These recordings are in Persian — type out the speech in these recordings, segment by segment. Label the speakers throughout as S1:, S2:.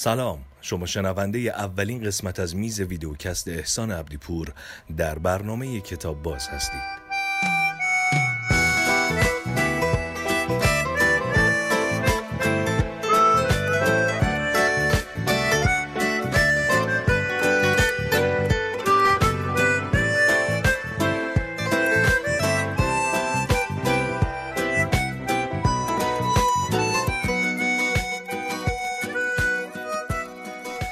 S1: سلام. شما شنونده اولین قسمت از میز ویدیوکست احسان عبدیپور در برنامه کتاب باز هستید.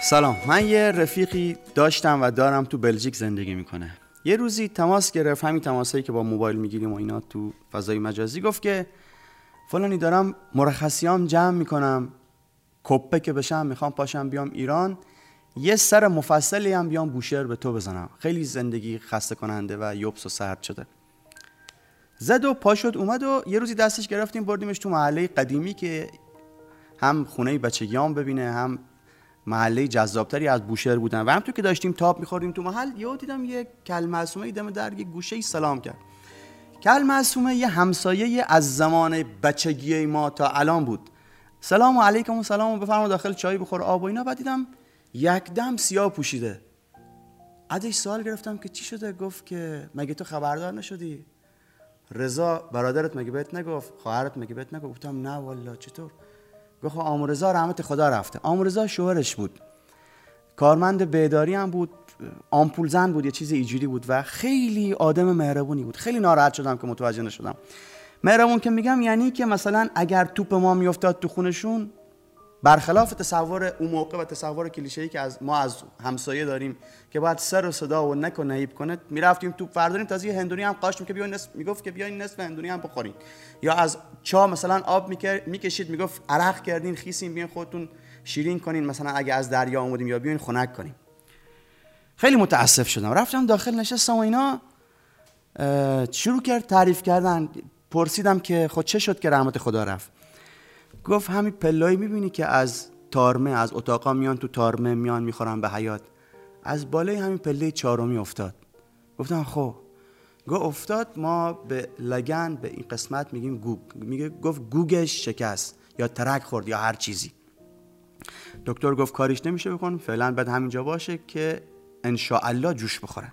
S2: سلام. من یه رفیقی داشتم و دارم تو بلژیک زندگی می‌کنه. یه روزی تماس گرفت همین تماسایی که با موبایل می‌گیریم و اینا تو فضای مجازی گفت که فلانی دارم مرخصیام جمع می‌کنم کپه که بشم می‌خوام پاشم بیام ایران یه سر مفصلی هم بیام بوشهر به تو بزنم. خیلی زندگی خسته کننده و یوبس و سرد شده. زد و پا شد اومد و یه روزی دستش گرفتیم بردیمش تو محله قدیمی که هم خونه بچگیام ببینه هم محله جذابتری از بوشهر بودن. و همونطور که داشتیم تاپ میخوردیم تو محل یهو دیدم یه کل معصومه دم در یه گوشه سلام کرد. کل معصومه یه همسایه از زمان بچگی ما تا الان بود. سلام علیکم و سلام و بفرما داخل چای بخور آب و اینا. بعد دیدم یک دم سیاه پوشیده. ازش سوال گرفتم که چی شده؟ گفت که مگه تو خبردار نشدی؟ رضا برادرت مگه بهت نگفت؟ خواهرت مگه بهت نگفت؟ گفتم نه والا چطور؟ گفت آمورزا رحمت خدا رفته. آمورزا شوهرش بود. کارمند بیداری هم بود. آمپول زن بود یه چیز ایجوری بود و خیلی آدم مهربونی بود. خیلی ناراحت شدم که متوجه نشدم. مهربون که میگم یعنی که مثلا اگر توپ ما میافتاد تو خونشون برخلاف تصور اون موقع و تصور کلیشه‌ای که از ما از همسایه داریم که باید سر و صدا و نک و نهیب کنه می‌رفتیم تو فرداریم تازه هندونی هم قاشتیم که بیاین نصف می‌گفت که بیاین نصف هندونی هم بخورین یا از چا مثلا آب می‌کشید می‌گفت عرق کردین خیسین بیاین خودتون شیرین کنین مثلا اگه از دریا اومدیم یا بیاین خنک کنین خیلی متاسف شدم. رفتم داخل نشستم و اینا شروع کرد تعریف کردن. پرسیدم که خود چه شد که رحمت خدا رفت. گفت همین پلایی می‌بینی که از تارمه از اتاقا میان تو تارمه میان می‌خورن به حیات از بالای همین پله چهارمی افتاد. گفتم خب. گفت افتاد ما به لگن به این قسمت میگیم گوگ. میگه گفت گوگش شکست یا ترک خورد یا هر چیزی. دکتر گفت کاریش نمیشه بکن فعلا بعد همینجا باشه که ان الله جوش بخوره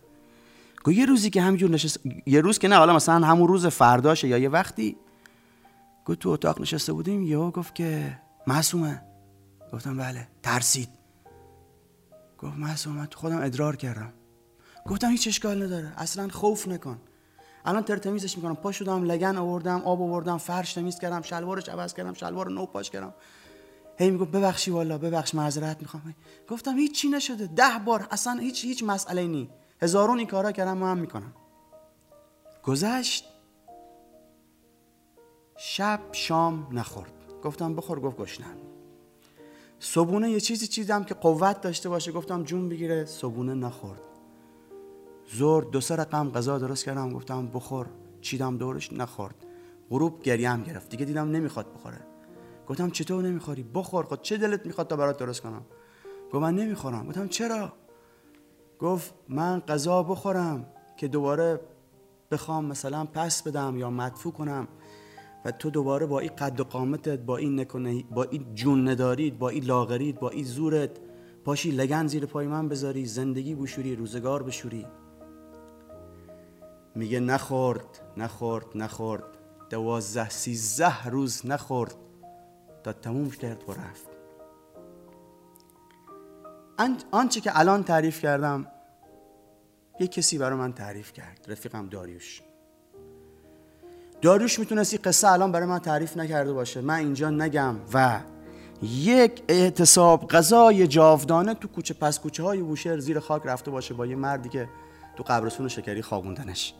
S2: گفت یه روزی که همینجور نشست یه روز که نه حالا مثلا همون روز فرداشه یا یه وقتی گفت تو اتاق نشسته بودیم یهو گفت که معصومه. گفتم بله ترسید. گفت معصومه تو خودم ادرار کردم. گفتم هیچ اشکال نداره اصلا خوف نکن. الان ترتمیزش می‌کنم. پا شدم لگن آوردم آب آوردم فرش تمیز کردم شلوارش عوض کردم شلوار نو پاش کردم. هی می‌گفت ببخشی والا ببخش معذرت می‌خوام. گفتم هیچ چی نشده. ده بار اصلا هیچ هیچ مسئله نی. هزارون این کارا کردم من هم می‌کنم. گذشت. شب شام نخورد. گفتم بخور گفت گشنم. صبونه یه چیزی چیزم که قوت داشته باشه. گفتم جون بگیره صبونه نخورد. زور دو سه رقم غذا درست کردم. گفتم بخور. چیدم دورش نخورد. غروب گریم گرفت. دیگه دیدم نمی‌خواد بخوره. گفتم چطور نمی‌خوری؟ بخور. خود چه دلت می‌خواد تا برات درست کنم؟ گفت من نمی‌خورم. گفتم چرا؟ گفت من غذا بخورم که دوباره بخوام مثلا پس بدم یا مدفوع کنم. و تو دوباره با این قد و قامتت با این نکنه با این جون ندارید با این لاغرید با این زورت پاشی لگن زیر پای من بذاری زندگی بشوری روزگار بشوری. میگه نخورد نخورد نخورد. دوازده سیزده روز نخورد. تا تموم کرد و رفت. آنچه که الان تعریف کردم یه کسی برای من تعریف کرد. رفیقم داریوش. داریوش می‌تونست این قصه الان برای من تعریف نکرده باشه. من اینجا نگم. و یک اعتصاب غذای جاودانه تو کوچه پس کوچه های بوشهر زیر خاک رفته باشه با یه مردی که تو قبرستون شکری خوابوندنش.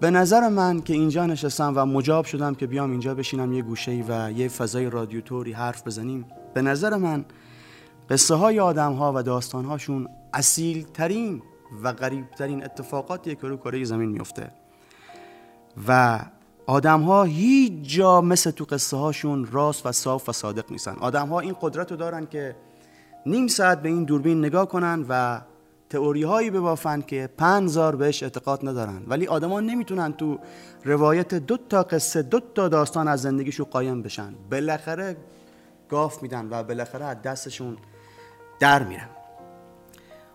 S2: به نظر من که اینجا نشستم و مجاب شدم که بیام اینجا بشینم یه گوشه و یه فضای رادیوتوری حرف بزنیم. به نظر من قصه های آدم ها و داستان هاشون اصیل ترین و غریبترین اتفاقاتی که رو کره زمین میفته. و آدم ها هیچ جا مثل تو قصه هاشون راست و صاف و صادق نیستن. آدم ها این قدرت رو دارن که نیم ساعت به این دوربین نگاه کنن و تئوری هایی ببافن که پنزار بهش اعتقاد ندارن. ولی آدما نمی‌تونن تو روایت دو تا قصه دو تا داستان از زندگیشو قایم بشن. بالاخره گاف میدن و بالاخره از دستشون در میرن.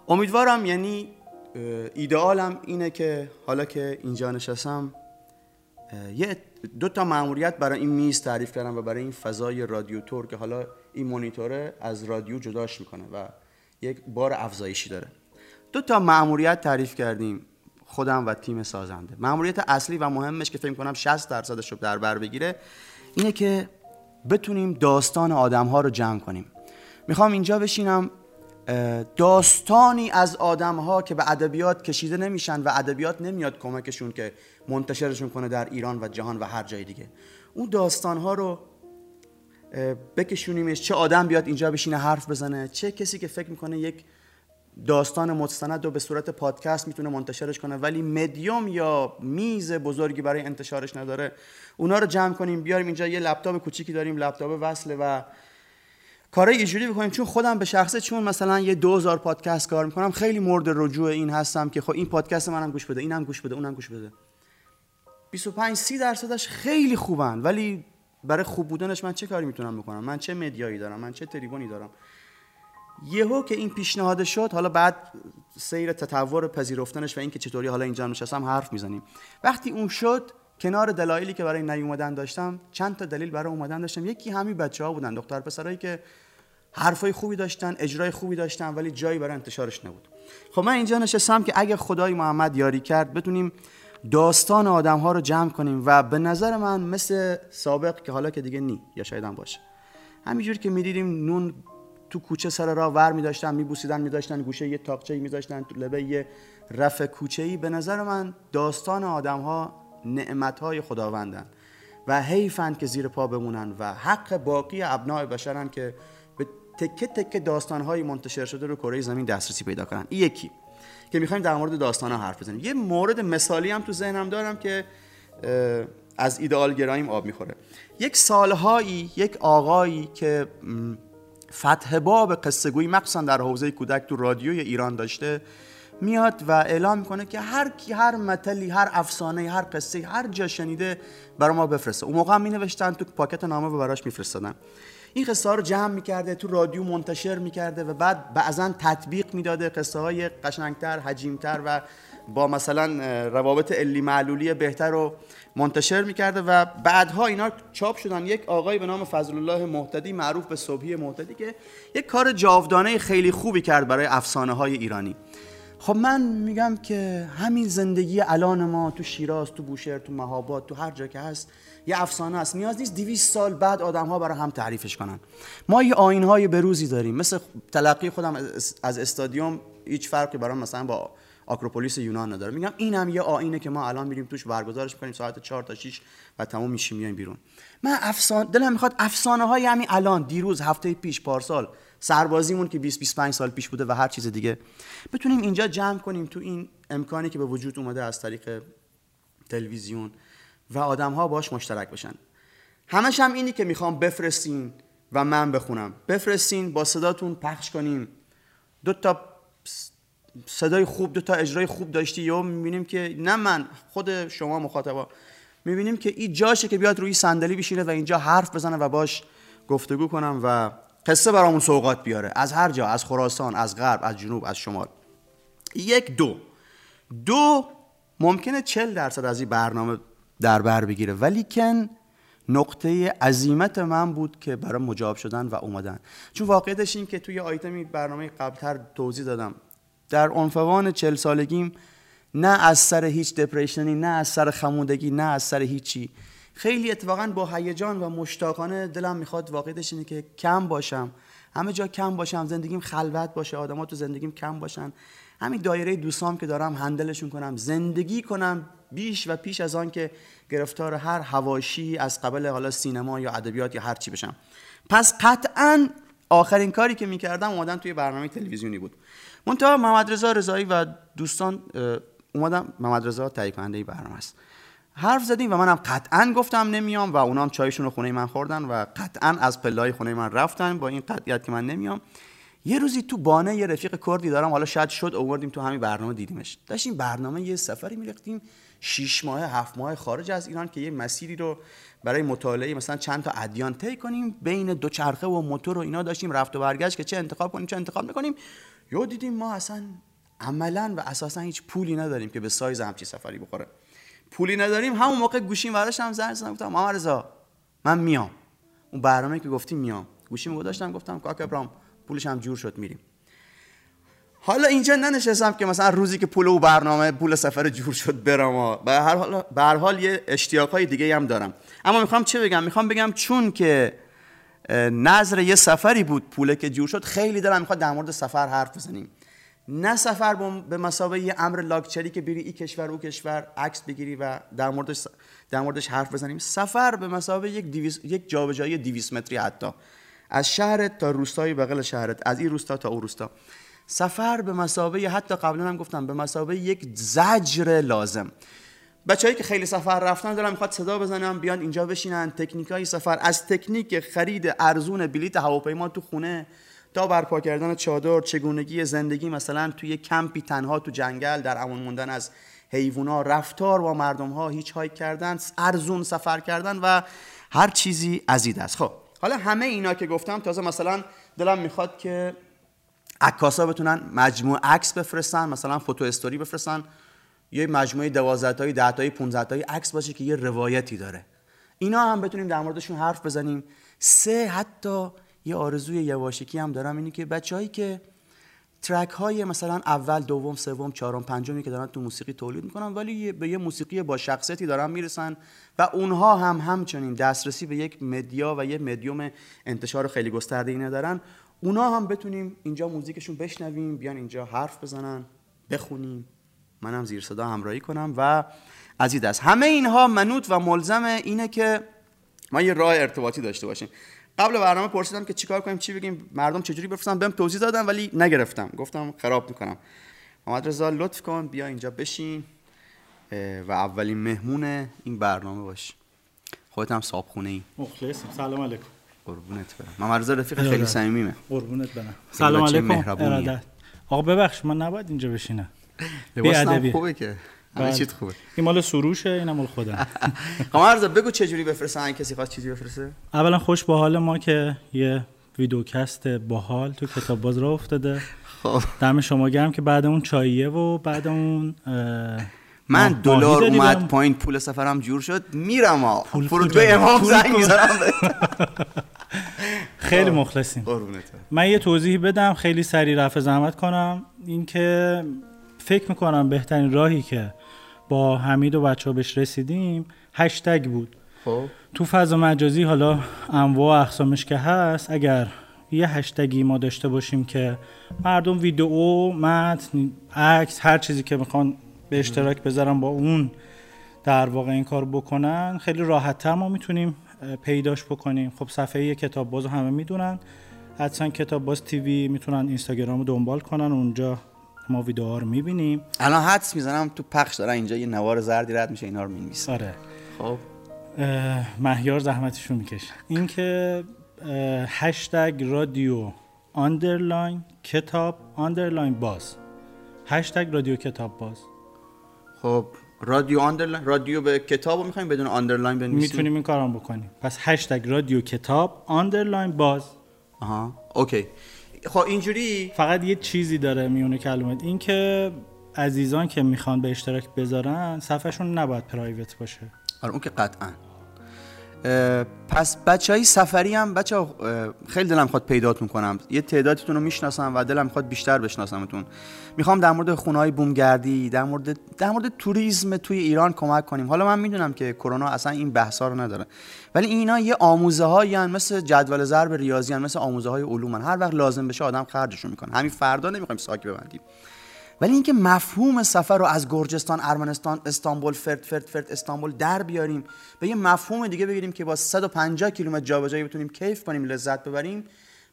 S2: امیدوارم یعنی ایدئالم اینه که حالا که اینجا نشستم یه دو تا معمولیت برای این میز تعریف کردم و برای این فضای رادیو تور که حالا این مونیتوره از رادیو جداش می‌کنه و یک بار افزایشی داره. دو تا معمولیت تعریف کردیم خودم و تیم سازنده. معمولیت اصلی و مهمش که فکر کنم 60 درصدش رو در بر بگیره اینه که بتونیم داستان آدم ها رو جمع کنیم. می‌خوام اینجا بشینم داستانی از آدم ها که به ادبیات کشیده نمیشن و ادبیات نمیاد کمکشون که منتشرشون کنه در ایران و جهان و هر جای دیگه. اون داستان ها رو بکشونیمش چه آدم بیاد اینجا بشینه حرف بزنه چه کسی که فکر می‌کنه یک داستان مستند رو به صورت پادکست می‌تونه منتشرش کنه ولی مدیوم یا میز بزرگی برای انتشارش نداره. اونا رو جمع کنیم بیاریم اینجا یه لپتاپ کوچیکی داریم لپتاپ وصله و کارای اینجوری بکنیم چون خودم به شخصه چون مثلا یه 2000 پادکست کار می‌کنم خیلی مورد رجوع این هستم که خب این پادکست منم گوش بده اینم گوش بده اونم گوش بده. 25 30 درصدش خیلی خوبن ولی برای خوب بودنش من چه کاری می‌تونم بکنم؟ من چه مدیایی دارم؟ من چه تریبونی دارم؟ یهو که این پیشنهاد شد حالا بعد سیر تطور پذیرفتنش و اینکه چطوری حالا اینجا نشستم حرف می‌زنیم. وقتی اون شد کنار دلایلی که برای نیومدن داشتم چند تا دلیل برای اومدن داشتم. یکی همین بچه ها بودن دختر پسرایی که حرفای خوبی داشتن اجرای خوبی داشتن ولی جایی برای انتشارش نبود. خب من اینجا نشستم که اگه خدای محمد یاری کرد بتونیم داستان آدم ها رو جمع کنیم و به نظر من مثل سابق که حالا که دیگه نی یا شاید هم باشه. همینجور که می‌دیدیم نون تو کوچه سر راه ور می داشتن می گوشه یه تاقچه می داشتن تو لبه یه رف کوچه ای به نظر من داستان آدم ها نعمت های خداوندن و حیفند که زیر پا بمونن و حق باقی ابناع بشرن که به تکه تکه داستان های منتشر شده رو کره زمین دسترسی پیدا کنن. یکی که می‌خوایم در مورد داستان ها حرف بزنیم. یه مورد مثالی هم تو ذهنم دارم که از ایدئال گراییم آب می‌خوره. یک سالهایی یک آقایی که فتح باب قصه گویی مخصوصا در حوزه کودک تو رادیوی ایران داشته میاد و اعلام می‌کنه که هر کی هر متلی هر افسانه هر قصه هر جا شنیده برای ما بفرسته. اون موقع هم می نوشتن تو پاکت نامه و براش میفرستادن. این قصه ها رو جمع می‌کرده تو رادیو منتشر می‌کرده و بعد بعضا تطبیق می‌داده قصه های قشنگتر حجیمتر و با مثلا روابط علی معلولی بهتر رو منتشر می‌کرده و بعدها اینا چاپ شدن. یک آقای به نام فضل الله محتدی معروف به صبحی محتدی که یک کار جاودانه خیلی خوبی کرد برای افسانه های ایرانی. خب من میگم که همین زندگی الان ما تو شیراز تو بوشهر تو مهاباد تو هر جا که هست یه افسانه است. نیاز نیست 200 سال بعد آدم ها برای هم تعریفش کنن. ما یه آین های بروزی داریم. مثل تلقی خودم از استادیوم هیچ فرقی برام مثلا با آکروپولیس یونان نداره. میگم اینم یه آینه که ما الان میریم توش برگزارش می‌کنیم. ساعت 4 تا 6 و تموم میشیم میایم بیرون. من افسان دلم می‌خواد افسانه های همین الان دیروز هفته پیش پارسال سربازیمون که 20 25 سال پیش بوده و هر چیز دیگه. بتونیم اینجا جمع کنیم تو این امکانی که به وجود اومده از طریق تلویزیون و آدم ها باش مشترک بشن. همش هم اینی که می‌خوام بفرستین و من بخونم. بفرستین با صداتون پخش کنیم. دو تا صدای خوب دو تا اجرای خوب داشتی. یا می‌بینیم که نه من خود شما مخاطبا. می‌بینیم که این جاشه که بیاد روی صندلی بشینه و اینجا حرف بزنه و باش گفتگو کنم و قصه برامون سوقات بیاره. از هر جا از خراسان از غرب از جنوب از شمال. یک دو. دو ممکنه چل درصد از این برنامه در بر بگیره. ولی کن نقطه عظیمت من بود که برای مجاب شدن و اومدن. چون واقعیتش این که توی آیتمی برنامه قبلتر توضیح دادم. در عنفوان چل سالگیم نه از سر هیچ دپریشنی نه از سر خمودگی نه از سر هیچی. خیلی اتفاقا با هیجان و مشتاقانه دلم می‌خواد واقعیتش اینه که کم باشم. همه جا کم باشم زندگیم خلوت باشه آدما تو زندگیم کم باشن. همین دایره دوستام که دارم هندلشون کنم. زندگی کنم بیش و پیش از آن که گرفتار هر هواشی از قبل حالا سینما یا ادبیات یا هر چی بشم. پس قطعا آخرین کاری که می‌کردم اومدن توی برنامه تلویزیونی بود. منتها محمد رضا رضایی و دوستان اومدم. محمد رضا تهیه کننده برنامه است. حرف زدیم و منم قطعا گفتم نمیام و اونام چایشون رو خونه من خوردن و قطعا از پلای خونه من رفتن با این قطعیت که من نمیام. یه روزی تو بانه یه رفیق کردی دارم حالا شاید شد اووردیم تو همین برنامه دیدیمش. داشتیم برنامه یه سفری می‌رفتیم شیش ماه هفت ماه خارج از ایران که یه مسیری رو برای مطالعه مثلا چند تا ادیان طی کنیم بین دو چرخه و موتور و اینا داشتیم رفت و برگشت که چه انتخاب کنیم چه انتخاب می‌کنیم یا دیدیم ما اصلا عملا و اساسا هیچ پولی نداریم که به سایز همچی سفری بخوره. پولی نداریم همون موقع گوشیم هم زنگ زدم گفتم محمد رضا من میام. اون برنامه که گفتیم میام. گوشیم گذاشتم گفتم کاک ابرام پولش هم جور شد میریم. حالا اینجا ننشستم که مثلا روزی که پول او برنامه پول سفر جور شد برم به هر حال به هر حال یه اشتیاقای دیگه هم دارم. اما می‌خوام چه بگم؟ می‌خوام بگم چون که نظر یه سفری بود پوله که جور شد خیلی دارم می‌خواد در مورد سفر حرف بزنیم. نه سفر به مسابقه یه امر لاکچری که بری این کشور او کشور عکس بگیری و در موردش در موردش حرف بزنیم. سفر به مسابقه یک یک جابجایی 200 متری حتی. از شهرت تا روستای بغل شهرت. از این روستا تا اون روستا. سفر به مسابقه حتی قبلا هم گفتم به مسابقه یک زجر لازم. بچههایی که خیلی سفر رفتن دارم می‌خواد صدا بزنم بیان اینجا بشینن. تکنیک های سفر. از تکنیک خرید ارزون بلیت هواپیما تو خونه تا برپا کردن چادر چگونگی زندگی مثلا توی کمپی تنها تو جنگل در امان موندن از حیوونا رفتار با مردم ها هیچ های کردن ارزون سفر کردن و هر چیزی ازید است. خب حالا همه اینا که گفتم تازه مثلا دلم می‌خواد که عکاسا بتونن مجموعه عکس بفرستن مثلا فوتو استوری بفرستن. یه مجموعه 12 تایی 10 تایی 15 تایی عکس باشه که یه روایتی داره. اینا هم بتونیم در موردشون حرف بزنیم. سه حتی یه آرزوی یواشکی هم دارم اینی که بچههایی که ترک های مثلا اول دوم سوم چهارم پنجمی که دارن تو موسیقی تولید می‌کنن ولی به یه موسیقی با شخصیتی دارن می‌رسن و اونها هم همچنین دسترسی به یک مدیا و یه مدیوم انتشار خیلی گسترده ای ندارن. اونا هم بتونیم اینجا موزیکشون بشنویم بیان اینجا حرف بزنن بخونیم. منم زیر صدا همراهی کنم و از این دست همه اینها منوط و ملزم اینه که ما یه راه ارتباطی داشته باشیم. قبل برنامه پرسیدم که چیکار کنیم چی بگیم؟ مردم چجوری بفرستن؟ بهم توضیح دادن ولی نگرفتم. گفتم خراب می‌کنم. محمد رضا لطف کن. بیا اینجا بشین. و اولین مهمون این برنامه باش. خودت هم صاحب خونه ای
S3: مخلص سلام علیکم.
S2: قربونت برم. محمد رضا رفیق خیلی صمیمیمه
S3: قربونت برم. سلام علیکم. آقا ببخش من نباید اینجا بشینم.
S2: لباس خوبه که. همه بله. چیت خوبه؟
S3: این مال سروشه اینم مال خودم.
S2: قمر بگو چه جوری بفرستن کسی خواست چیزی بفرسته؟
S3: اولا خوش به حال ما که یه ویدیوکست باحال تو کتاب باز را افتاده. خب. دم شما گرم که بعد اون چاییه و بعد اون
S2: من دلار اومد پایین پول سفرم جور شد میرم ها فرودگاه امام زنگ می‌ذارم
S3: خیلی مخلصیم. من یه توضیح بدم خیلی سریع رفع زحمت کنم. اینکه فکر می‌کنم بهترین راهی که با حمید و بچه ها بهش رسیدیم هشتگ بود. خب. تو فضا مجازی حالا انواع اقسامش که هست اگر یه هشتگی ما داشته باشیم که مردم ویدئو متن عکس هر چیزی که می‌خوان به اشتراک بذارن با اون در واقع این کار بکنن خیلی راحت ما می‌تونیم پیداش بکنیم. خب صفحه کتاب باز همه می‌دونن. حتما کتاب باز TV می‌تونن اینستاگرام رو دنبال کنن اونجا ما ویدیوها رو می‌بینیم
S2: الان حدس می‌زنم تو پخش داره اینجا یه نوار زردی رد میشه اینا رو می‌نویسه.
S3: آره. خب. مهیار زحمتشو می‌کشه اینکه هشتگ رادیو underline کتاب underline باز. هشتگ رادیو کتاب باز.
S2: خب رادیو underline رادیو به کتاب رو می‌خوایم بدون underline بنویسیم؟
S3: می‌تونیم این کارم بکنیم. پس هشتگ رادیو کتاب underline باز.
S2: آها. Okay. خب اینجوری؟
S3: فقط یه چیزی داره میونه کلمات. این که عزیزان که می‌خوان به اشتراک بذارن صفحشون نباید private باشه.
S2: آره اون که قطعا. پس بچه های سفری هم بچه خیلی دلم خواد پیدات می‌کنم. یه تعدادتون رو می‌شناسم و دلم خواد بیشتر بشناسمتون. می‌خوام در مورد خونه های بومگردی در مورد در مورد توریسم توی ایران کمک کنیم. حالا من می‌دونم که کرونا اصلا این بحثا رو نداره. ولی اینا یه آموزه هایی مثل جدول ضرب ریاضی هن مثل آموزه های علوم هر وقت لازم بشه آدم خرجشون می‌کنه. همین فردا نمی‌خوایم ساک ببندیم. ولی اینکه مفهوم سفر رو از گرجستان ارمنستان استانبول فرد فرد فرد استانبول در بیاریم به یه مفهوم دیگه بگیریم که با 150 کیلومتر جابجایی بتونیم کیف کنیم لذت ببریم.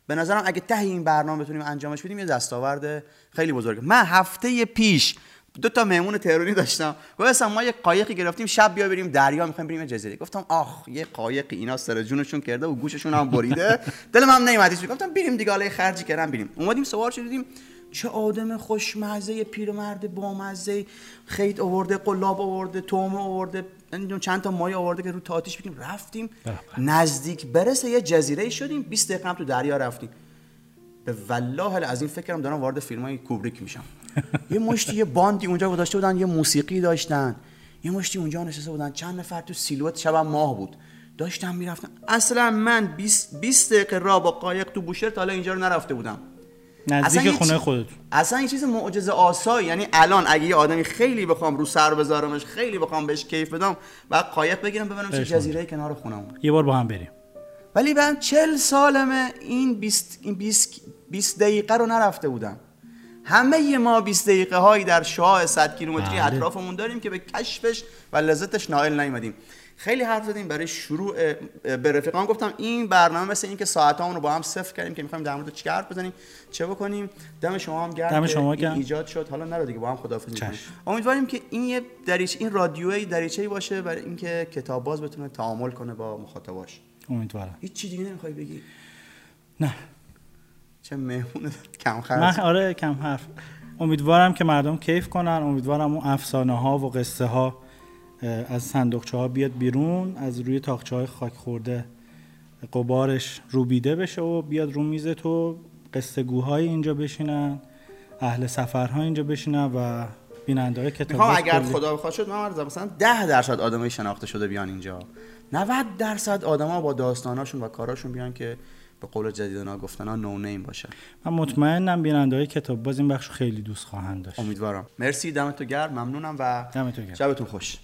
S2: به نظرم اگه ته این برنامه بتونیم انجامش بدیم یه دستاورد خیلی بزرگه. من هفته پیش دو تا مهمون تهرانی داشتم. گفتم ما یه قایقی گرفتیم شب بیا بریم دریا می‌خوایم بریم جزیره. گفتم آخ یه قایق اینا سر جونشون کرده و گوششون هم بریده. دلم هم نمیاد گفتم بریم دیگه حالا خرجی کردم بریم. اومدیم سوار شدیم. چه آدم خوشمزه پیرمرد بامزه خیت آورده قلاب آورده توم آورده چند تا مایه آورده که رو تاتیش بگیم رفتیم. نزدیک برسه یه جزیره شدیم 20 دقیقه تو دریا رفتیم. به والله از این فکرم دارم وارد فیلم های کوبریک میشم. یه مشتی یه باندی اونجا گذاشته بودن یه موسیقی داشتن. یه مشتی اونجا نشسته بودن. چند نفر تو سیلوت شب ماه بود. داشتم می‌رفتم. اصلا من 20 20 دقیقه را با قایق تو بوشهر تا حالا اینجا رو نرفته بودم.
S3: نزدیک خونه خودت.
S2: اصلا این چیز معجزه آسایی. یعنی الان اگه یه آدمی خیلی بخوام رو سر بذارمش خیلی بخوام بهش کیف بدم و قایق بگیرم ببینم چه جزیره کنار خونم
S3: یه بار با هم بریم.
S2: ولی من 40 سالمه این 20 این 20 20 دقیقه رو نرفته بودم. همه ما 20 دقیقه هایی در شاه 100 کیلومتری بله. اطرافمون داریم که به کشفش و لذتش نائل نیومدیم. خیلی حرف زدیم برای شروع به رفیقان گفتم این برنامه مثل این که ساعتامون رو با هم صفر کردیم که می‌خوایم در مورد چی حرف بزنیم چه بکنیم؟ دم شما هم گرم
S3: دم شما
S2: گرم. ایجاد شد. حالا نرو دیگه با هم خداحافظی کنیم امیدواریم که این یه دریچه این رادیوی دریچه‌ای باشه برای اینکه کتاب باز بتونه تعامل کنه با مخاطباش.
S3: امیدوارم.
S2: هیچ چیزی دیگه نمی‌خوای بگی؟
S3: نه.
S2: چه مهمون کم حرف.
S3: آره کم حرف. امیدوارم که مردم کیف کنن. امیدوارم اون افسانه ها و قصه ها از صندوقچه ها بیاد بیرون از روی تاخچه های خاک خورده قبارش روبیده بشه و بیاد رو میز تو قصه گوهای اینجا بشینن اهل سفرها اینجا بشینن و بیننده های کتاب
S2: اگر خدا بخواد شد من مثلا 10 درصد آدمای شناخته شده بیان اینجا. 90 درصد آدما با داستاناشون و کاراشون بیان که به قول جدیدنا گفتن ها نو نیم باشه.
S3: من مطمئنم بیننده های کتاب باز این بخش خیلی دوست خواهند داشت.
S2: امیدوارم. مرسی دمتون گرم. ممنونم و
S3: دمتون گرم.
S2: شبتون خوش.